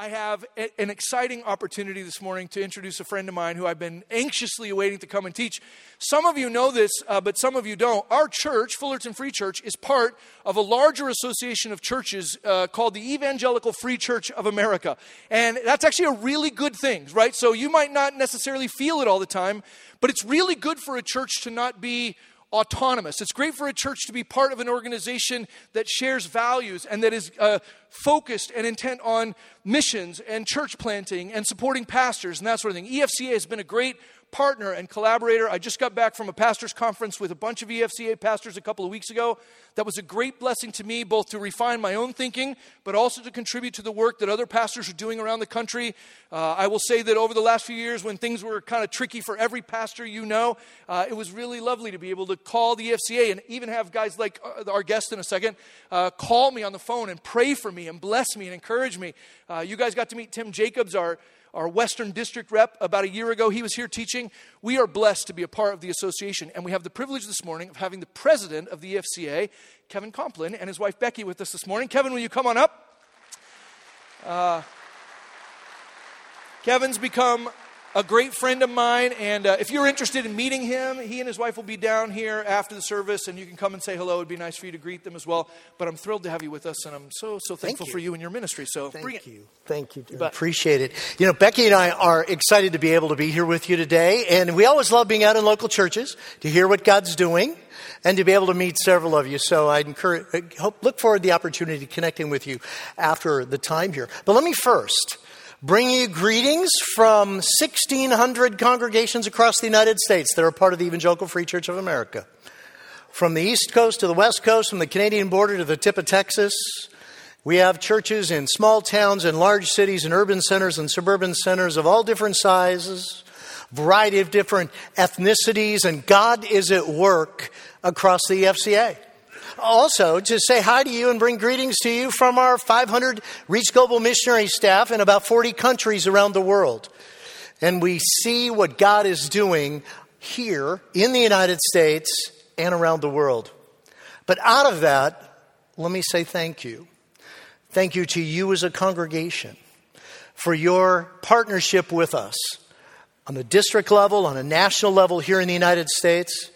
I have an exciting opportunity this morning to introduce a friend of mine who I've been anxiously awaiting to come and teach. Some of you know this, uh, but some of you don't. Our church, Fullerton Free Church, is part of a larger association of churches uh, called the Evangelical Free Church of America. And that's actually a really good thing, right? So you might not necessarily feel it all the time, but it's really good for a church to not be autonomous. It's great for a church to be part of an organization that shares values and that is uh, focused and intent on missions and church planting and supporting pastors and that sort of thing. EFCA has been a great partner and collaborator. I just got back from a pastor's conference with a bunch of EFCA pastors a couple of weeks ago. That was a great blessing to me, both to refine my own thinking, but also to contribute to the work that other pastors are doing around the country. Uh, I will say that over the last few years, when things were kind of tricky for every pastor you know, uh, it was really lovely to be able to call the EFCA and even have guys like uh, our guest in a second uh, call me on the phone and pray for me and bless me and encourage me. Uh, you guys got to meet Tim Jacobs, our our Western District rep about a year ago. He was here teaching. We are blessed to be a part of the association, and we have the privilege this morning of having the president of the EFCA, Kevin Kompelien, and his wife Becky with us this morning. Kevin, will you come on up? Uh, Kevin's become a great friend of mine. And uh, if you're interested in meeting him, he and his wife will be down here after the service, and you can come and say hello. It'd be nice for you to greet them as well. But I'm thrilled to have you with us, and I'm so so thankful Thank for you and your ministry. So Thank you. Thank you. Appreciate it. You know, Becky and I are excited to be able to be here with you today, and we always love being out in local churches to hear what God's doing and to be able to meet several of you. So I'd encourage, hope, look forward to the opportunity to connecting with you after the time here. But let me first bring you greetings from 1,600 congregations across the United States that are part of the Evangelical Free Church of America. From the East Coast to the West Coast, from the Canadian border to the tip of Texas, we have churches in small towns and large cities and urban centers and suburban centers of all different sizes, variety of different ethnicities, and God is at work across the EFCA also to say hi to you and bring greetings to you from our 500 Reach Global missionary staff in about 40 countries around the world. And we see what God is doing here in the United States and around the world. But out of that, let me say thank you. Thank you to you as a congregation for your partnership with us on the district level, on a national level here in the United States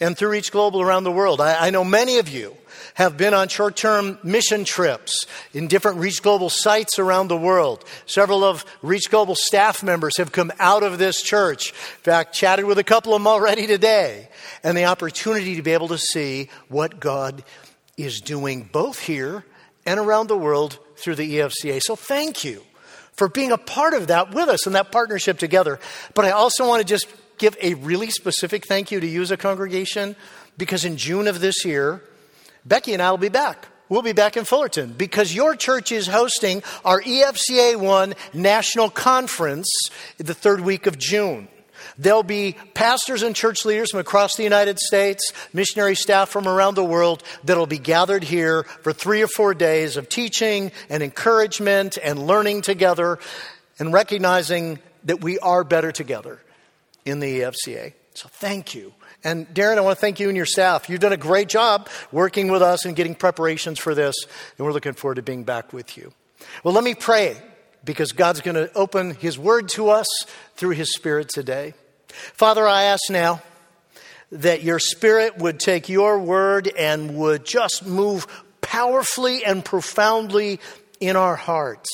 and through Reach Global around the world. I, I know many of you have been on short term mission trips in different Reach Global sites around the world. Several of Reach Global staff members have come out of this church. In fact, chatted with a couple of them already today. And the opportunity to be able to see what God is doing both here and around the world through the EFCA. So thank you for being a part of that with us and that partnership together. But I also want to just give a really specific thank you to you as a congregation because in June of this year, Becky and I will be back. We'll be back in Fullerton because your church is hosting our EFCA 1 National Conference the third week of June. There'll be pastors and church leaders from across the United States, missionary staff from around the world that'll be gathered here for three or four days of teaching and encouragement and learning together and recognizing that we are better together in the EFCA. So thank you. And Darren, I want to thank you and your staff. You've done a great job working with us and getting preparations for this, and we're looking forward to being back with you. Well, let me pray because God's going to open His Word to us through His Spirit today. Father, I ask now that your Spirit would take your Word and would just move powerfully and profoundly in our hearts.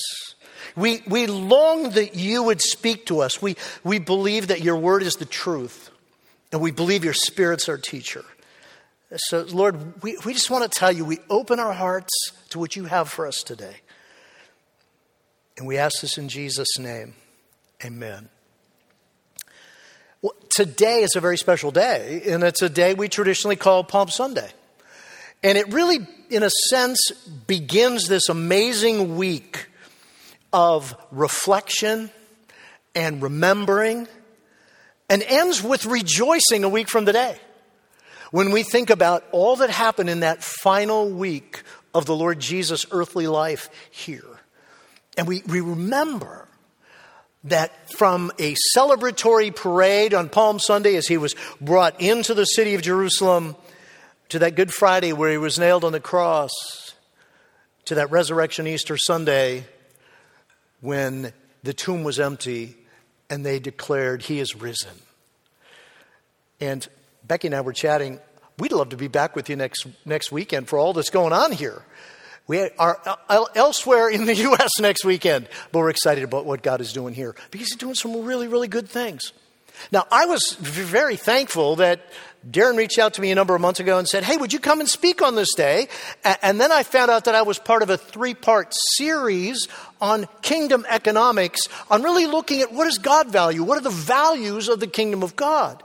We, we long that you would speak to us. We, we believe that your word is the truth, and we believe your spirit's our teacher. So, Lord, we, we just want to tell you we open our hearts to what you have for us today. And we ask this in Jesus' name. Amen. Well, today is a very special day, and it's a day we traditionally call Palm Sunday. And it really, in a sense, begins this amazing week of reflection and remembering and ends with rejoicing a week from today. When we think about all that happened in that final week of the Lord Jesus' earthly life here. And we, we remember that from a celebratory parade on Palm Sunday as he was brought into the city of Jerusalem to that Good Friday where he was nailed on the cross to that resurrection Easter Sunday when the tomb was empty and they declared, He is risen. And Becky and I were chatting. We'd love to be back with you next, next weekend for all that's going on here. We are uh, elsewhere in the U.S. next weekend, but we're excited about what God is doing here because He's doing some really, really good things. Now, I was very thankful that Darren reached out to me a number of months ago and said, Hey, would you come and speak on this day? And then I found out that I was part of a three part series on kingdom economics, on really looking at what does God value? What are the values of the kingdom of God?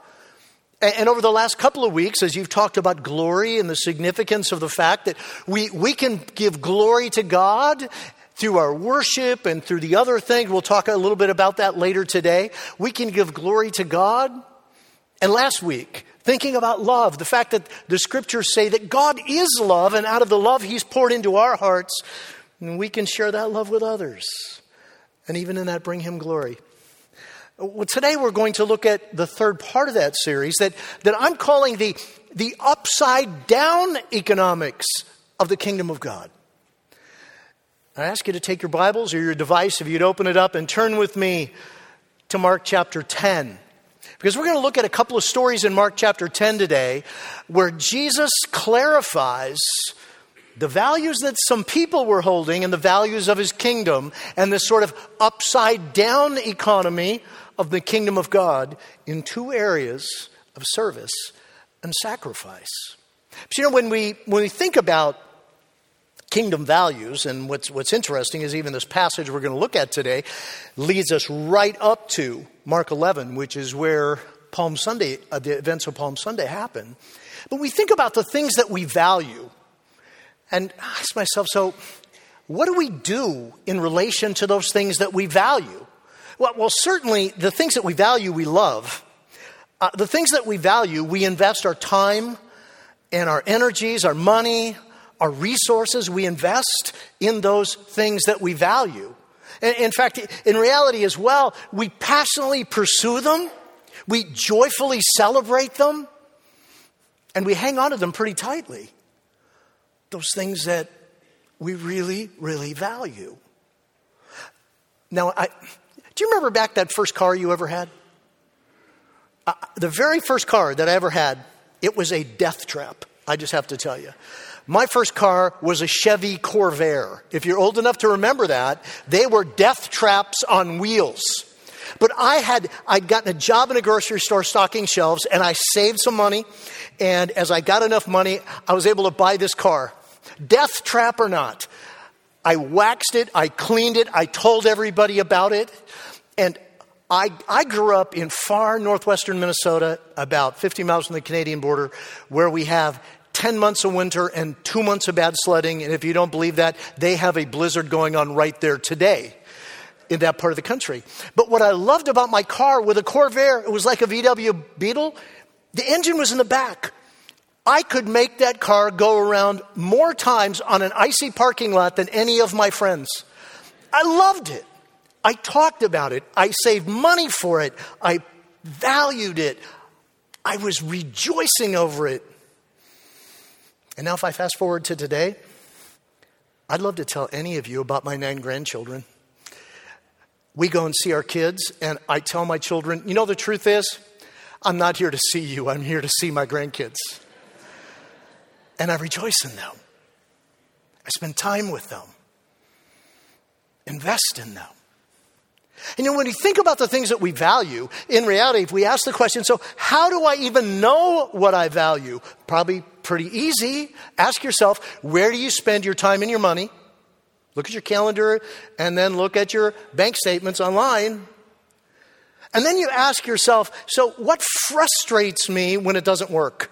And over the last couple of weeks, as you've talked about glory and the significance of the fact that we, we can give glory to God through our worship and through the other things, we'll talk a little bit about that later today. We can give glory to God. And last week, thinking about love, the fact that the scriptures say that God is love, and out of the love He's poured into our hearts, we can share that love with others. And even in that, bring Him glory. Well, today we're going to look at the third part of that series that, that I'm calling the, the upside down economics of the kingdom of God. I ask you to take your Bibles or your device, if you'd open it up and turn with me to Mark chapter 10. Because we're going to look at a couple of stories in Mark chapter 10 today where Jesus clarifies the values that some people were holding and the values of his kingdom and this sort of upside down economy of the kingdom of God in two areas of service and sacrifice. But you know, when we, when we think about kingdom values, and what's, what's interesting is even this passage we're going to look at today leads us right up to Mark 11, which is where Palm Sunday, uh, the events of Palm Sunday happen. But we think about the things that we value. And ask myself, so what do we do in relation to those things that we value? Well, well certainly the things that we value, we love. Uh, the things that we value, we invest our time and our energies, our money, our resources, we invest in those things that we value. In fact, in reality as well, we passionately pursue them, we joyfully celebrate them, and we hang on to them pretty tightly. Those things that we really, really value. Now, I, do you remember back that first car you ever had? Uh, the very first car that I ever had, it was a death trap, I just have to tell you. My first car was a Chevy Corvair. If you're old enough to remember that, they were death traps on wheels. But I had I'd gotten a job in a grocery store stocking shelves and I saved some money and as I got enough money, I was able to buy this car. Death trap or not. I waxed it, I cleaned it, I told everybody about it. And I, I grew up in far northwestern Minnesota, about 50 miles from the Canadian border, where we have 10 months of winter and two months of bad sledding. And if you don't believe that, they have a blizzard going on right there today in that part of the country. But what I loved about my car with a Corvair, it was like a VW Beetle. The engine was in the back. I could make that car go around more times on an icy parking lot than any of my friends. I loved it. I talked about it. I saved money for it. I valued it. I was rejoicing over it. And now, if I fast forward to today, I'd love to tell any of you about my nine grandchildren. We go and see our kids, and I tell my children, you know, the truth is, I'm not here to see you, I'm here to see my grandkids. And I rejoice in them. I spend time with them, invest in them. And you know, when you think about the things that we value, in reality, if we ask the question, so how do I even know what I value? Probably pretty easy. Ask yourself, where do you spend your time and your money? Look at your calendar and then look at your bank statements online. And then you ask yourself, so what frustrates me when it doesn't work?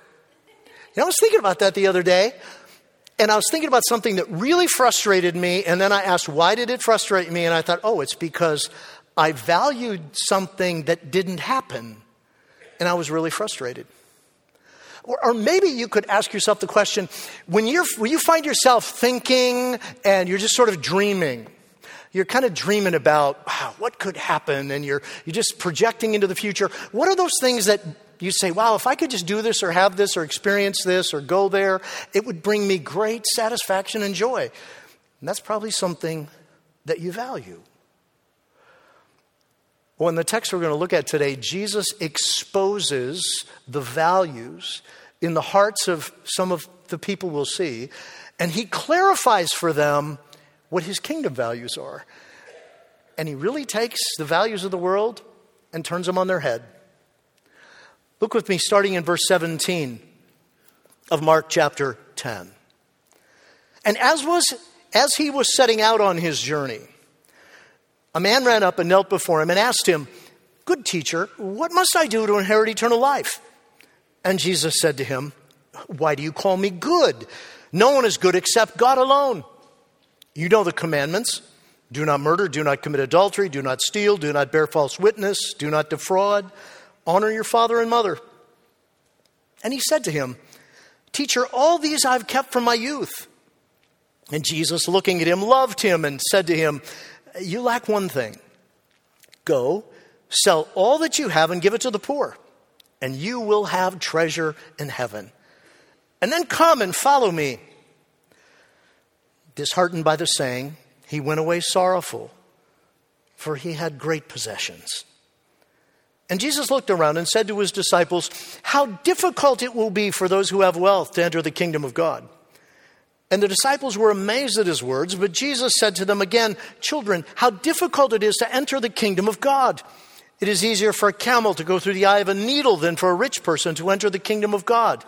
You know, I was thinking about that the other day. And I was thinking about something that really frustrated me, and then I asked, why did it frustrate me? And I thought, oh, it's because I valued something that didn't happen, and I was really frustrated. Or, maybe you could ask yourself the question when, you're, when you find yourself thinking and you're just sort of dreaming, you're kind of dreaming about wow, what could happen, and you're, you're just projecting into the future. What are those things that you say, wow, if I could just do this or have this or experience this or go there, it would bring me great satisfaction and joy? And that's probably something that you value. Well, in the text we're going to look at today, Jesus exposes the values in the hearts of some of the people we'll see, and he clarifies for them what his kingdom values are. And he really takes the values of the world and turns them on their head. Look with me, starting in verse 17 of Mark chapter 10. And as was as he was setting out on his journey, a man ran up and knelt before him and asked him, Good teacher, what must I do to inherit eternal life? And Jesus said to him, Why do you call me good? No one is good except God alone. You know the commandments do not murder, do not commit adultery, do not steal, do not bear false witness, do not defraud, honor your father and mother. And he said to him, Teacher, all these I've kept from my youth. And Jesus, looking at him, loved him and said to him, you lack one thing. Go, sell all that you have and give it to the poor, and you will have treasure in heaven. And then come and follow me. Disheartened by the saying, he went away sorrowful, for he had great possessions. And Jesus looked around and said to his disciples, How difficult it will be for those who have wealth to enter the kingdom of God. And the disciples were amazed at his words, but Jesus said to them again, Children, how difficult it is to enter the kingdom of God. It is easier for a camel to go through the eye of a needle than for a rich person to enter the kingdom of God.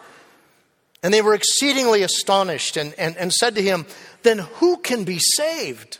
And they were exceedingly astonished and, and, and said to him, Then who can be saved?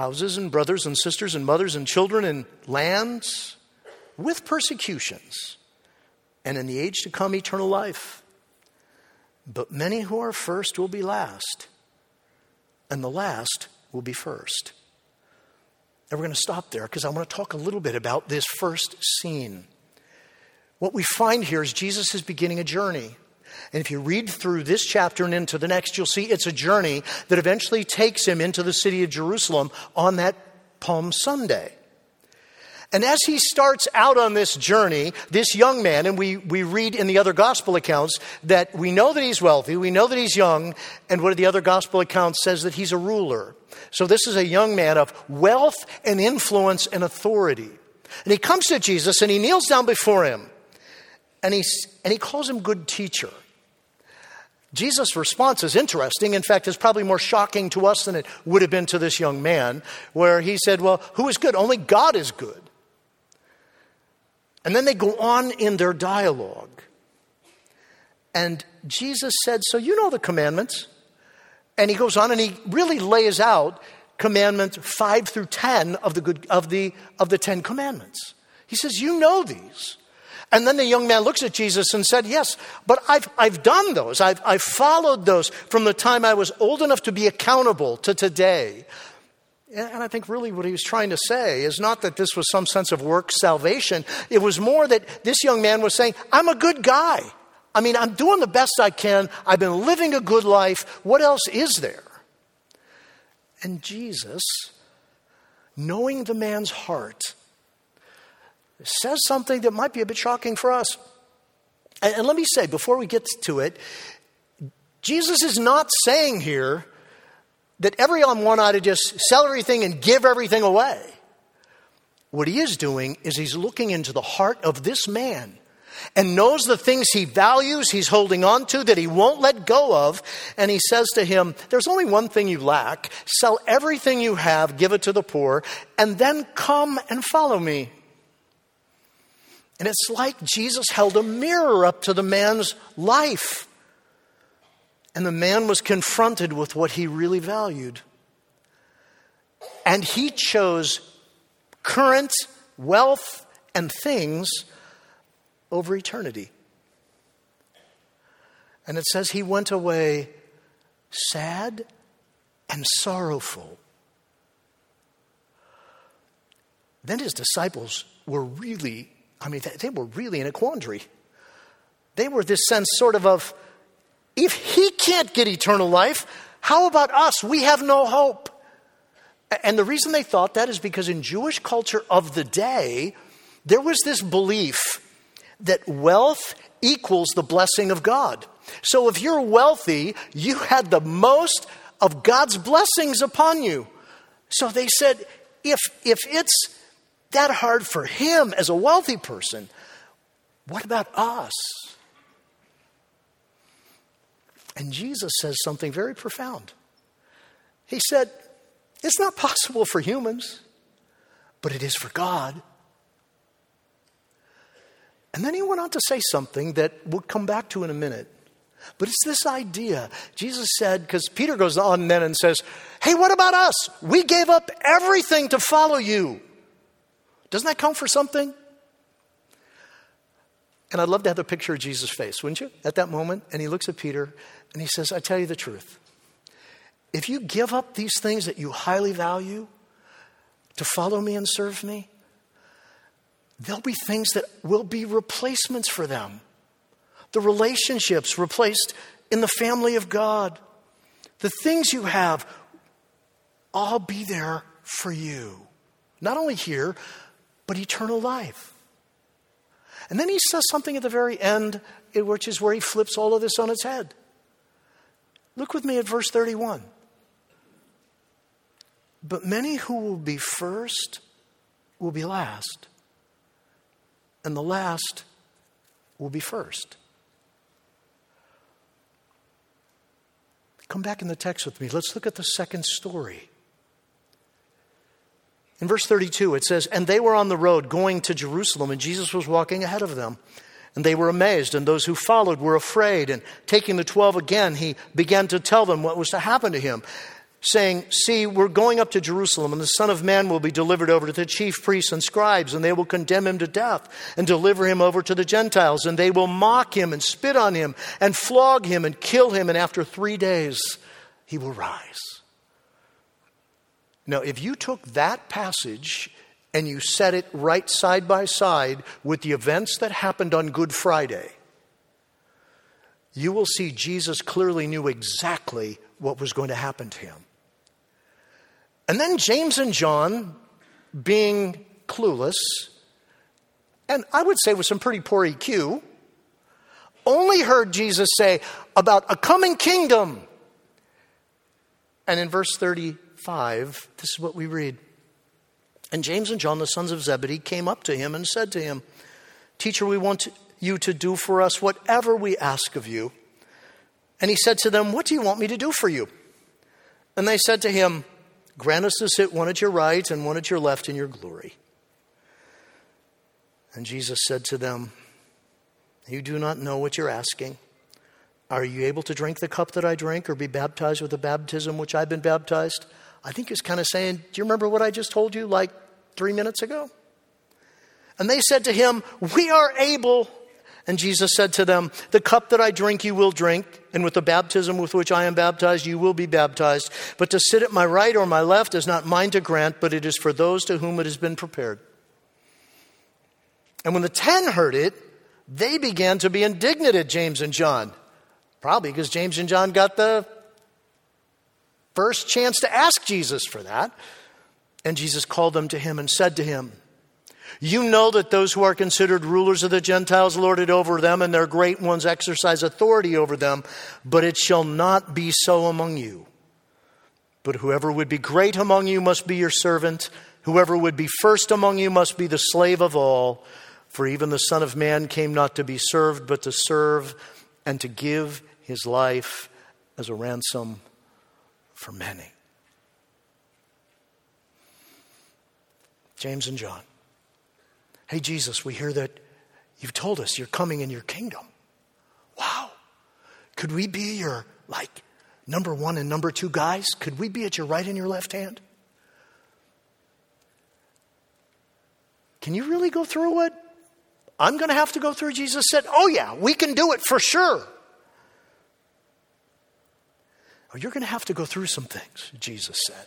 houses and brothers and sisters and mothers and children and lands with persecutions and in the age to come eternal life. But many who are first will be last, and the last will be first. And we're going to stop there because I want to talk a little bit about this first scene. What we find here is Jesus is beginning a journey. And if you read through this chapter and into the next, you'll see it's a journey that eventually takes him into the city of Jerusalem on that Palm Sunday. And as he starts out on this journey, this young man, and we, we read in the other gospel accounts that we know that he's wealthy, we know that he's young, and one of the other gospel accounts says that he's a ruler. So this is a young man of wealth and influence and authority. And he comes to Jesus and he kneels down before him and, he's, and he calls him good teacher. Jesus' response is interesting. In fact, it's probably more shocking to us than it would have been to this young man, where he said, Well, who is good? Only God is good. And then they go on in their dialogue. And Jesus said, So you know the commandments. And he goes on and he really lays out commandments 5 through 10 of the, good, of the, of the 10 commandments. He says, You know these. And then the young man looks at Jesus and said, Yes, but I've, I've done those. I've, I've followed those from the time I was old enough to be accountable to today. And I think really what he was trying to say is not that this was some sense of work salvation. It was more that this young man was saying, I'm a good guy. I mean, I'm doing the best I can. I've been living a good life. What else is there? And Jesus, knowing the man's heart, says something that might be a bit shocking for us. And, let me say, before we get to it, Jesus is not saying here, that everyone ought to just sell everything and give everything away. What he is doing is he's looking into the heart of this man and knows the things he values, he's holding on to, that he won't let go of. And he says to him, There's only one thing you lack. Sell everything you have, give it to the poor, and then come and follow me. And it's like Jesus held a mirror up to the man's life. And the man was confronted with what he really valued. And he chose current wealth and things over eternity. And it says he went away sad and sorrowful. Then his disciples were really, I mean, they were really in a quandary. They were this sense sort of of, if he can't get eternal life, how about us? We have no hope. And the reason they thought that is because in Jewish culture of the day, there was this belief that wealth equals the blessing of God. So if you're wealthy, you had the most of God's blessings upon you. So they said, if, if it's that hard for him as a wealthy person, what about us? And Jesus says something very profound. He said, It's not possible for humans, but it is for God. And then he went on to say something that we'll come back to in a minute. But it's this idea. Jesus said, because Peter goes on then and says, Hey, what about us? We gave up everything to follow you. Doesn't that count for something? And I'd love to have the picture of Jesus' face, wouldn't you, at that moment? And he looks at Peter and he says, I tell you the truth. If you give up these things that you highly value to follow me and serve me, there'll be things that will be replacements for them. The relationships replaced in the family of God. The things you have, all be there for you. Not only here, but eternal life. And then he says something at the very end, which is where he flips all of this on its head. Look with me at verse 31. But many who will be first will be last, and the last will be first. Come back in the text with me. Let's look at the second story. In verse 32, it says, And they were on the road going to Jerusalem, and Jesus was walking ahead of them. And they were amazed, and those who followed were afraid. And taking the twelve again, he began to tell them what was to happen to him saying, See, we're going up to Jerusalem, and the Son of Man will be delivered over to the chief priests and scribes, and they will condemn him to death and deliver him over to the Gentiles, and they will mock him and spit on him and flog him and kill him, and after three days he will rise. Now, if you took that passage and you set it right side by side with the events that happened on Good Friday, you will see Jesus clearly knew exactly what was going to happen to him. And then James and John, being clueless, and I would say with some pretty poor EQ, only heard Jesus say about a coming kingdom. And in verse 35, this is what we read. And James and John, the sons of Zebedee, came up to him and said to him, Teacher, we want you to do for us whatever we ask of you. And he said to them, What do you want me to do for you? And they said to him, Grant us to sit one at your right and one at your left in your glory. And Jesus said to them, You do not know what you're asking. Are you able to drink the cup that I drink or be baptized with the baptism which I've been baptized? I think he's kind of saying, Do you remember what I just told you like three minutes ago? And they said to him, We are able. And Jesus said to them, The cup that I drink, you will drink, and with the baptism with which I am baptized, you will be baptized. But to sit at my right or my left is not mine to grant, but it is for those to whom it has been prepared. And when the ten heard it, they began to be indignant at James and John. Probably because James and John got the first chance to ask Jesus for that. And Jesus called them to him and said to him, you know that those who are considered rulers of the Gentiles lord it over them, and their great ones exercise authority over them, but it shall not be so among you. But whoever would be great among you must be your servant. Whoever would be first among you must be the slave of all. For even the Son of Man came not to be served, but to serve and to give his life as a ransom for many. James and John. Hey, Jesus, we hear that you've told us you're coming in your kingdom. Wow. Could we be your, like, number one and number two guys? Could we be at your right and your left hand? Can you really go through what I'm going to have to go through? Jesus said, Oh, yeah, we can do it for sure. Oh, you're going to have to go through some things, Jesus said.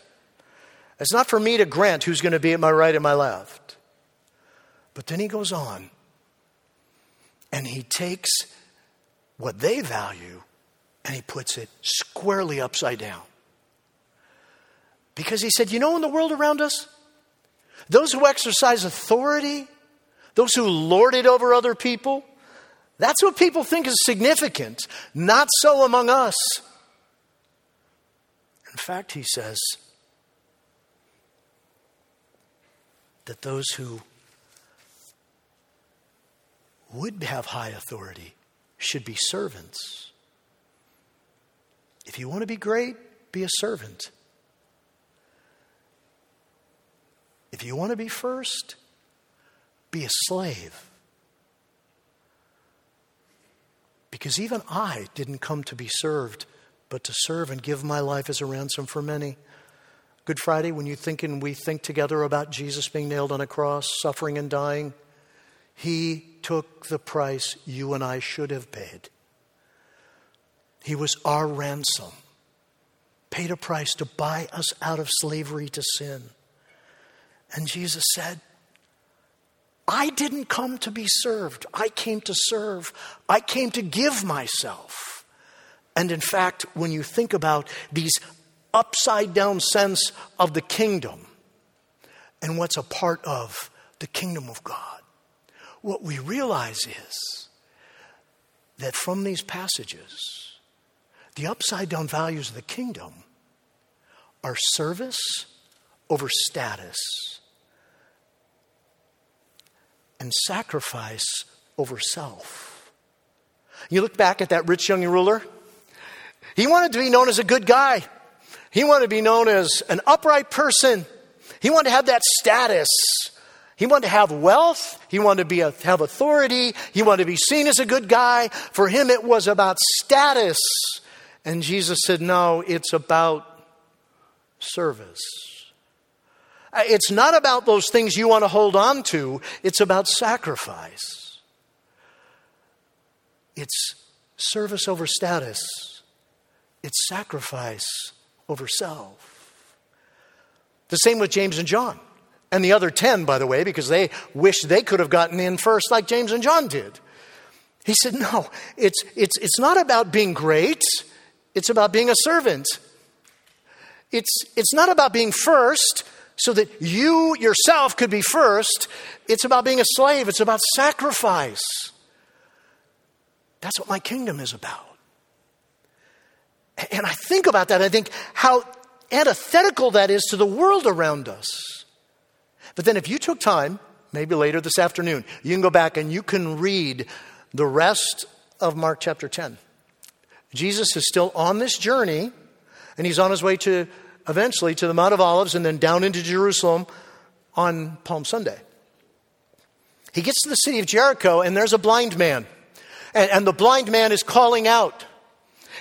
It's not for me to grant who's going to be at my right and my left. But then he goes on and he takes what they value and he puts it squarely upside down. Because he said, You know, in the world around us, those who exercise authority, those who lord it over other people, that's what people think is significant. Not so among us. In fact, he says that those who would have high authority should be servants. If you want to be great, be a servant. If you want to be first, be a slave. Because even I didn't come to be served, but to serve and give my life as a ransom for many. Good Friday, when you think and we think together about Jesus being nailed on a cross, suffering and dying, he took the price you and I should have paid. He was our ransom, paid a price to buy us out of slavery to sin. And Jesus said, I didn't come to be served. I came to serve. I came to give myself. And in fact, when you think about these upside down sense of the kingdom and what's a part of the kingdom of God, what we realize is that from these passages, the upside down values of the kingdom are service over status and sacrifice over self. You look back at that rich young ruler, he wanted to be known as a good guy. He wanted to be known as an upright person. He wanted to have that status. He wanted to have wealth. He wanted to be a, have authority. He wanted to be seen as a good guy. For him, it was about status. And Jesus said, No, it's about service. Uh, it's not about those things you want to hold on to, it's about sacrifice. It's service over status, it's sacrifice over self. The same with James and John. And the other 10, by the way, because they wish they could have gotten in first like James and John did. He said, No, it's, it's, it's not about being great, it's about being a servant. It's, it's not about being first so that you yourself could be first. It's about being a slave, it's about sacrifice. That's what my kingdom is about. And I think about that, I think how antithetical that is to the world around us. But then if you took time, maybe later this afternoon, you can go back and you can read the rest of Mark chapter 10. Jesus is still on this journey, and he's on his way to eventually to the Mount of Olives and then down into Jerusalem on Palm Sunday. He gets to the city of Jericho, and there's a blind man. And, and the blind man is calling out.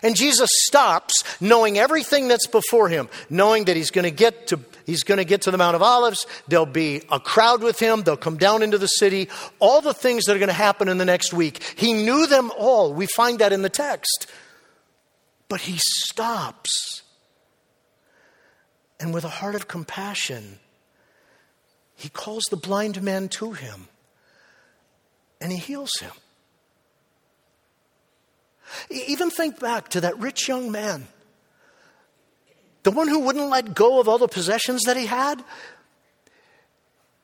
And Jesus stops, knowing everything that's before him, knowing that he's going to get to he's going to get to the Mount of Olives. There'll be a crowd with him. They'll come down into the city. All the things that are going to happen in the next week. He knew them all. We find that in the text. But he stops. And with a heart of compassion, he calls the blind man to him and he heals him. Even think back to that rich young man, the one who wouldn't let go of all the possessions that he had.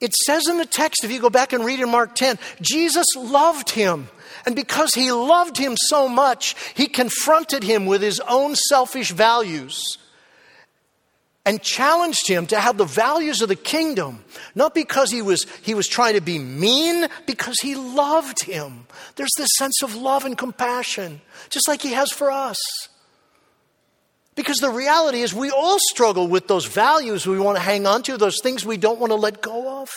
It says in the text, if you go back and read in Mark 10, Jesus loved him. And because he loved him so much, he confronted him with his own selfish values and challenged him to have the values of the kingdom, not because he was, he was trying to be mean, because he loved him. There's this sense of love and compassion, just like he has for us. Because the reality is, we all struggle with those values we want to hang on to, those things we don't want to let go of.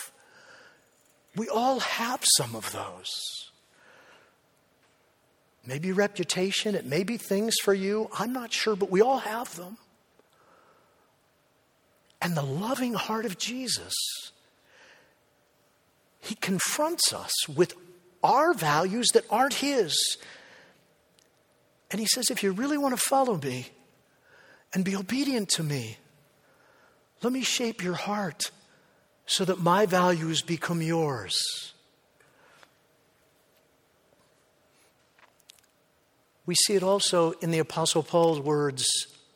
We all have some of those. Maybe reputation, it may be things for you, I'm not sure, but we all have them and the loving heart of Jesus. He confronts us with our values that aren't His. And He says, If you really want to follow me and be obedient to me, let me shape your heart so that my values become yours. We see it also in the Apostle Paul's words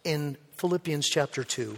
in Philippians chapter 2.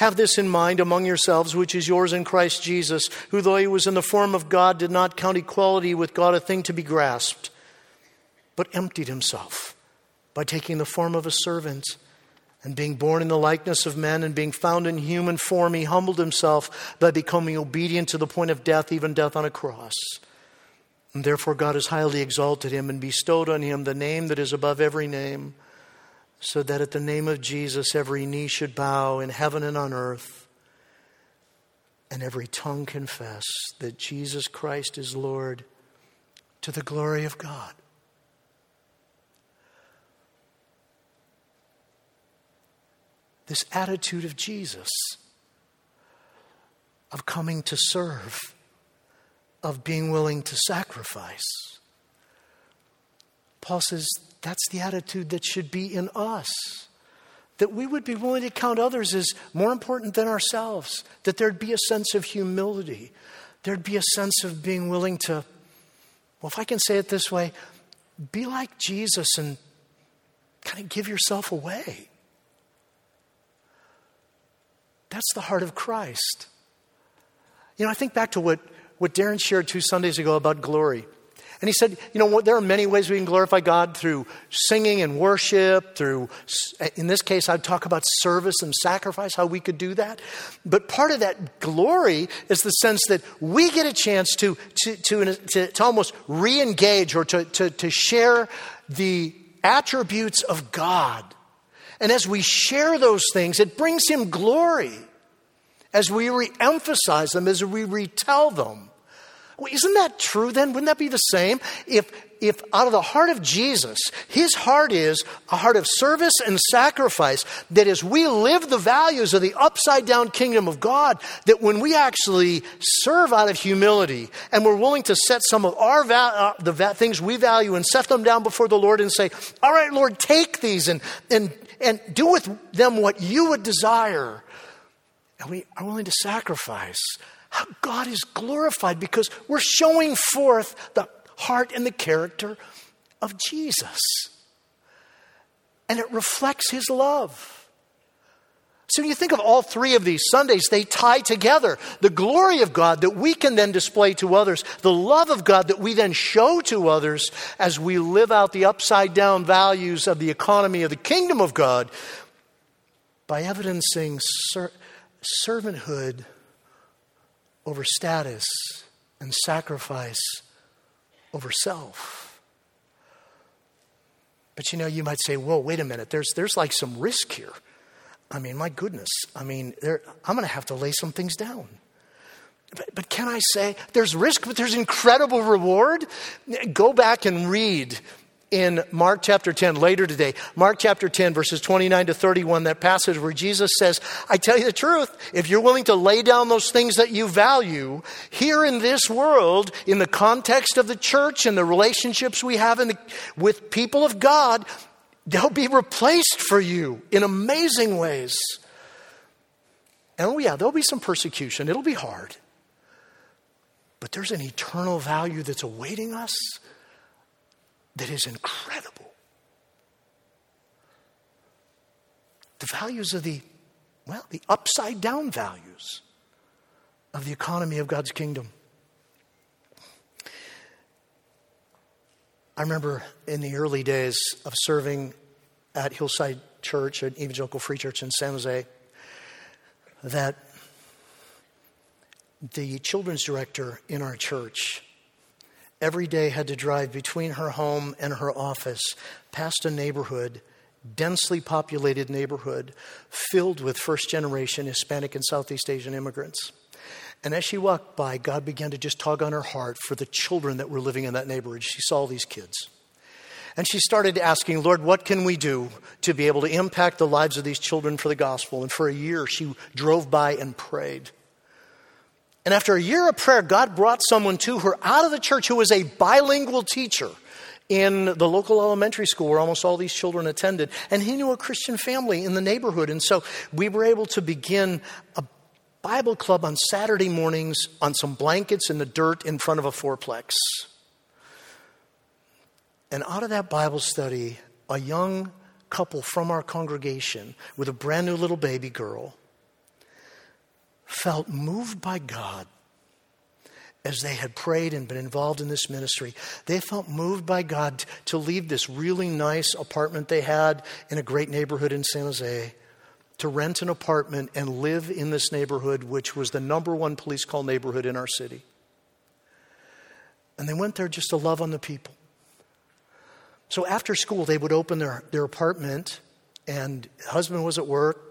Have this in mind among yourselves, which is yours in Christ Jesus, who, though he was in the form of God, did not count equality with God a thing to be grasped, but emptied himself by taking the form of a servant. And being born in the likeness of men and being found in human form, he humbled himself by becoming obedient to the point of death, even death on a cross. And therefore, God has highly exalted him and bestowed on him the name that is above every name, so that at the name of Jesus every knee should bow in heaven and on earth, and every tongue confess that Jesus Christ is Lord to the glory of God. This attitude of Jesus, of coming to serve of being willing to sacrifice. Paul says that's the attitude that should be in us. That we would be willing to count others as more important than ourselves. That there'd be a sense of humility. There'd be a sense of being willing to, well, if I can say it this way, be like Jesus and kind of give yourself away. That's the heart of Christ. You know, I think back to what what Darren shared two Sundays ago about glory. And he said, you know, there are many ways we can glorify God through singing and worship, through, in this case, I'd talk about service and sacrifice, how we could do that. But part of that glory is the sense that we get a chance to, to, to, to, to almost re engage or to, to, to share the attributes of God. And as we share those things, it brings Him glory as we re emphasize them, as we retell them. Well, isn't that true then? Wouldn't that be the same? If, if out of the heart of Jesus, his heart is a heart of service and sacrifice, that as we live the values of the upside down kingdom of God, that when we actually serve out of humility and we're willing to set some of our uh, the va- things we value and set them down before the Lord and say, All right, Lord, take these and, and, and do with them what you would desire. And we are willing to sacrifice how God is glorified because we're showing forth the heart and the character of Jesus. And it reflects his love. So when you think of all three of these Sundays, they tie together. The glory of God that we can then display to others, the love of God that we then show to others as we live out the upside down values of the economy of the kingdom of God by evidencing ser- servanthood over status and sacrifice over self. But you know, you might say, whoa, wait a minute, there's, there's like some risk here. I mean, my goodness, I mean, there, I'm going to have to lay some things down. But, but can I say, there's risk, but there's incredible reward? Go back and read in Mark chapter 10 later today. Mark chapter 10, verses 29 to 31, that passage where Jesus says, I tell you the truth, if you're willing to lay down those things that you value here in this world, in the context of the church and the relationships we have the, with people of God, they'll be replaced for you in amazing ways. And oh, yeah, there'll be some persecution, it'll be hard. But there's an eternal value that's awaiting us that is incredible. The values of the, well, the upside down values of the economy of God's kingdom. I remember in the early days of serving at Hillside Church, an evangelical free church in San Jose, that the children's director in our church every day had to drive between her home and her office past a neighborhood, densely populated neighborhood, filled with first generation Hispanic and Southeast Asian immigrants. And as she walked by, God began to just tug on her heart for the children that were living in that neighborhood. She saw these kids. And she started asking, Lord, what can we do to be able to impact the lives of these children for the gospel? And for a year, she drove by and prayed. And after a year of prayer, God brought someone to her out of the church who was a bilingual teacher in the local elementary school where almost all these children attended. And he knew a Christian family in the neighborhood. And so we were able to begin a Bible club on Saturday mornings on some blankets in the dirt in front of a fourplex. And out of that Bible study, a young couple from our congregation with a brand new little baby girl felt moved by God as they had prayed and been involved in this ministry. They felt moved by God to leave this really nice apartment they had in a great neighborhood in San Jose to rent an apartment and live in this neighborhood, which was the number one police call neighborhood in our city. And they went there just to love on the people. So after school, they would open their, their apartment, and husband was at work,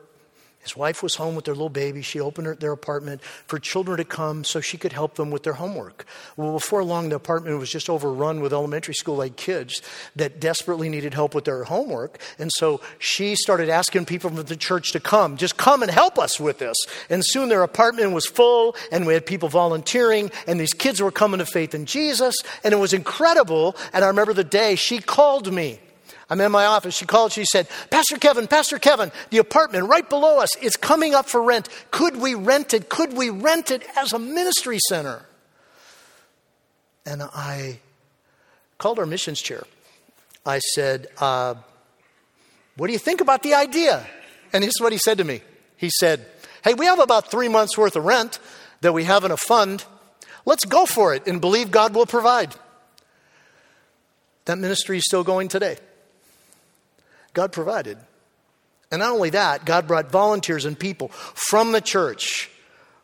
his wife was home with their little baby. She opened her, their apartment for children to come so she could help them with their homework. Well, before long, the apartment was just overrun with elementary school age kids that desperately needed help with their homework. And so she started asking people from the church to come, just come and help us with this. And soon their apartment was full, and we had people volunteering, and these kids were coming to faith in Jesus, and it was incredible. And I remember the day she called me. I'm in my office. She called, she said, Pastor Kevin, Pastor Kevin, the apartment right below us is coming up for rent. Could we rent it? Could we rent it as a ministry center? And I called our missions chair. I said, uh, What do you think about the idea? And this is what he said to me. He said, Hey, we have about three months worth of rent that we have in a fund. Let's go for it and believe God will provide. That ministry is still going today. God provided. And not only that, God brought volunteers and people from the church,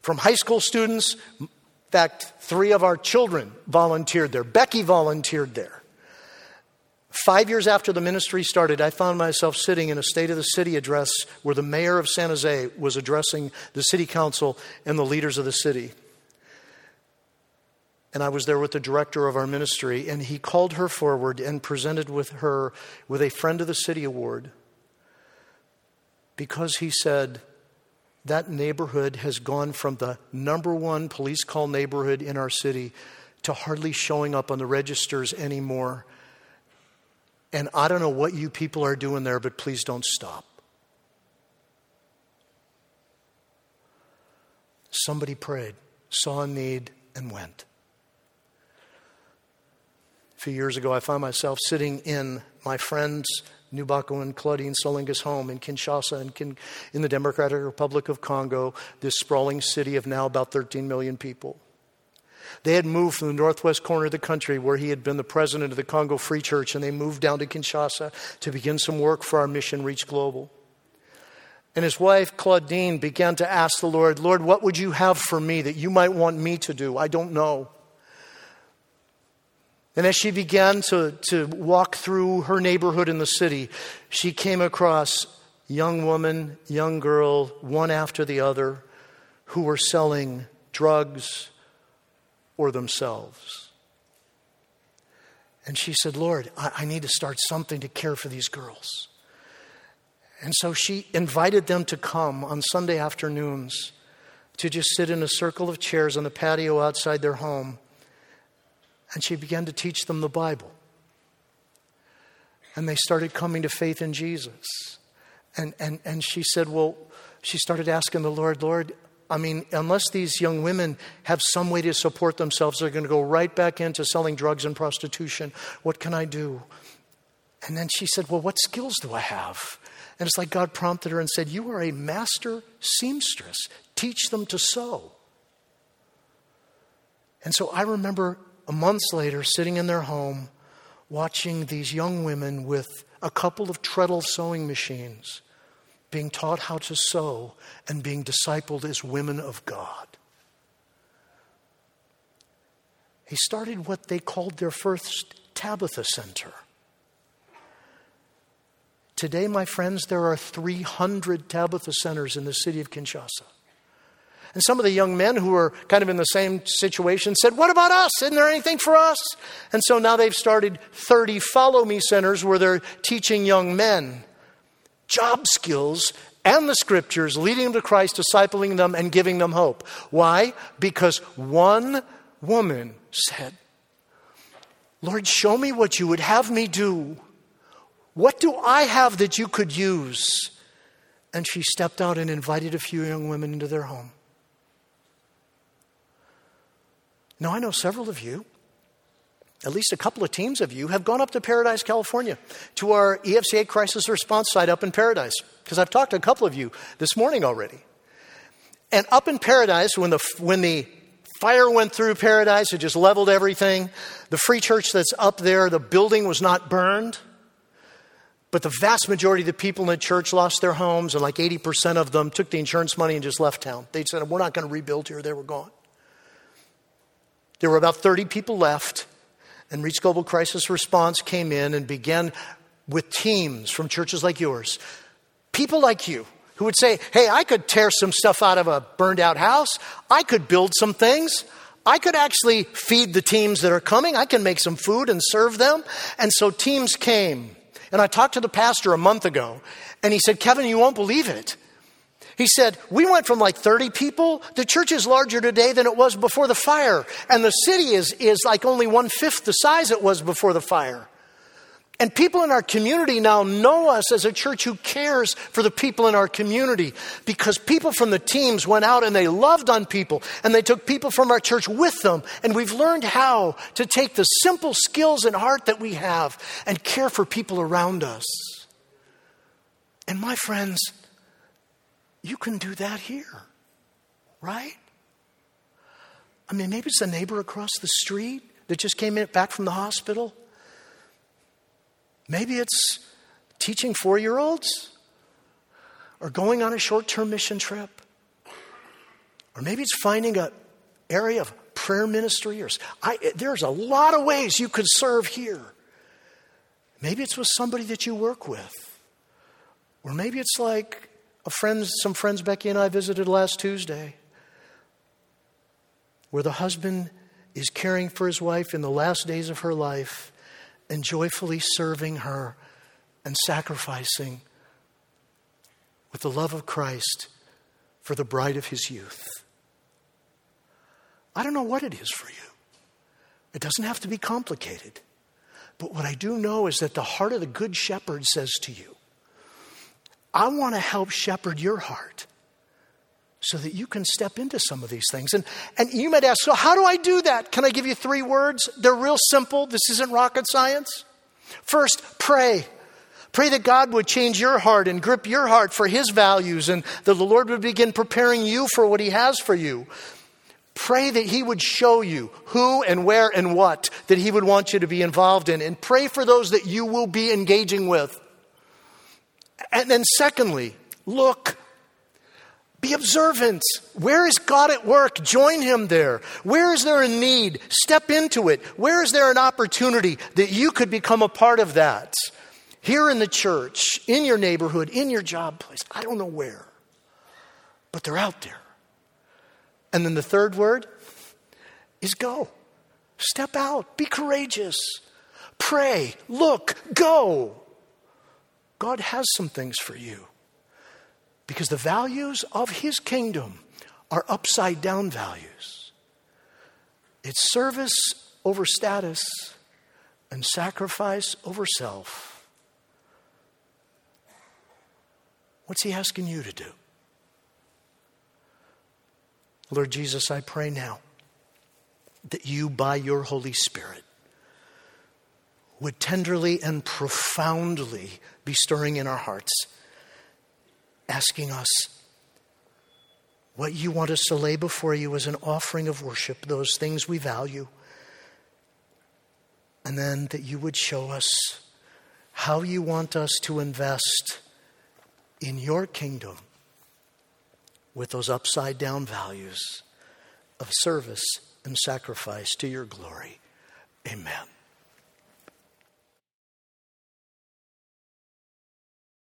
from high school students. In fact, three of our children volunteered there. Becky volunteered there. Five years after the ministry started, I found myself sitting in a State of the City address where the mayor of San Jose was addressing the city council and the leaders of the city and I was there with the director of our ministry, and he called her forward and presented with her with a Friend of the City award because he said that neighborhood has gone from the number one police call neighborhood in our city to hardly showing up on the registers anymore. And I don't know what you people are doing there, but please don't stop. Somebody prayed, saw a need, and went few years ago, I found myself sitting in my friends Nubako and Claudine Solinga's home in Kinshasa in, Kin- in the Democratic Republic of Congo, this sprawling city of now about 13 million people. They had moved from the northwest corner of the country where he had been the president of the Congo Free Church, and they moved down to Kinshasa to begin some work for our mission, Reach Global. And his wife, Claudine, began to ask the Lord, Lord, what would you have for me that you might want me to do? I don't know. And as she began to, to walk through her neighborhood in the city, she came across young woman, young girl, one after the other, who were selling drugs or themselves. And she said, Lord, I, I need to start something to care for these girls. And so she invited them to come on Sunday afternoons to just sit in a circle of chairs on the patio outside their home and she began to teach them the Bible. And they started coming to faith in Jesus. And, and, and she said, Well, she started asking the Lord, Lord, I mean, unless these young women have some way to support themselves, they're going to go right back into selling drugs and prostitution. What can I do? And then she said, Well, what skills do I have? And it's like God prompted her and said, You are a master seamstress. Teach them to sew. And so I remember months later, sitting in their home, watching these young women with a couple of treadle sewing machines being taught how to sew and being discipled as women of God. He started what they called their first Tabitha Center. Today, my friends, there are 300 Tabitha centers in the city of Kinshasa. And some of the young men who were kind of in the same situation said, What about us? Isn't there anything for us? And so now they've started 30 Follow Me centers where they're teaching young men job skills and the scriptures, leading them to Christ, discipling them, and giving them hope. Why? Because one woman said, Lord, show me what you would have me do. What do I have that you could use? And she stepped out and invited a few young women into their home. Now, I know several of you, at least a couple of teams of you, have gone up to Paradise, California, to our EFCA crisis response site up in Paradise, because I've talked to a couple of you this morning already. And up in Paradise, when the, when the fire went through Paradise, it just leveled everything. The free church that's up there, the building was not burned. But the vast majority of the people in the church lost their homes, and like 80% of them took the insurance money and just left town. They said, We're not going to rebuild here. They were gone. There were about 30 people left, and Reach Global Crisis Response came in and began with teams from churches like yours. People like you who would say, Hey, I could tear some stuff out of a burned out house, I could build some things. I could actually feed the teams that are coming. I can make some food and serve them. And so teams came. And I talked to the pastor a month ago, and he said, Kevin, you won't believe it. He said, We went from like 30 people. The church is larger today than it was before the fire. And the city is, is like only one fifth the size it was before the fire. And people in our community now know us as a church who cares for the people in our community because people from the teams went out and they loved on people and they took people from our church with them. And we've learned how to take the simple skills and heart that we have and care for people around us. And my friends, you can do that here, right? I mean, maybe it's a neighbor across the street that just came in, back from the hospital Maybe it's teaching four year olds or going on a short term mission trip. Or maybe it's finding an area of prayer ministry. Or, I, there's a lot of ways you could serve here. Maybe it's with somebody that you work with. Or maybe it's like a friend, some friends Becky and I visited last Tuesday, where the husband is caring for his wife in the last days of her life and joyfully serving her and sacrificing with the love of Christ for the bride of his youth. I don't know what it is for you. It doesn't have to be complicated. But what I do know is that the heart of the Good Shepherd says to you, I want to help shepherd your heart so that you can step into some of these things. And, and you might ask, so how do I do that? Can I give you three words? They're real simple. This isn't rocket science. First, pray. Pray that God would change your heart and grip your heart for His values and that the Lord would begin preparing you for what He has for you. Pray that He would show you who and where and what that He would want you to be involved in. And pray for those that you will be engaging with. And then, secondly, look be observant. Where is God at work? Join Him there. Where is there a need? Step into it. Where is there an opportunity that you could become a part of that? Here in the church, in your neighborhood, in your job place. I don't know where, but they're out there. And then the third word is go. Step out. Be courageous. Pray. Look. Go. God has some things for you. Because the values of his kingdom are upside down values. It's service over status and sacrifice over self. What's he asking you to do? Lord Jesus, I pray now that you, by your Holy Spirit, would tenderly and profoundly be stirring in our hearts asking us what you want us to lay before you as an offering of worship, those things we value. And then that you would show us how you want us to invest in your kingdom with those upside down values of service and sacrifice to your glory. Amen.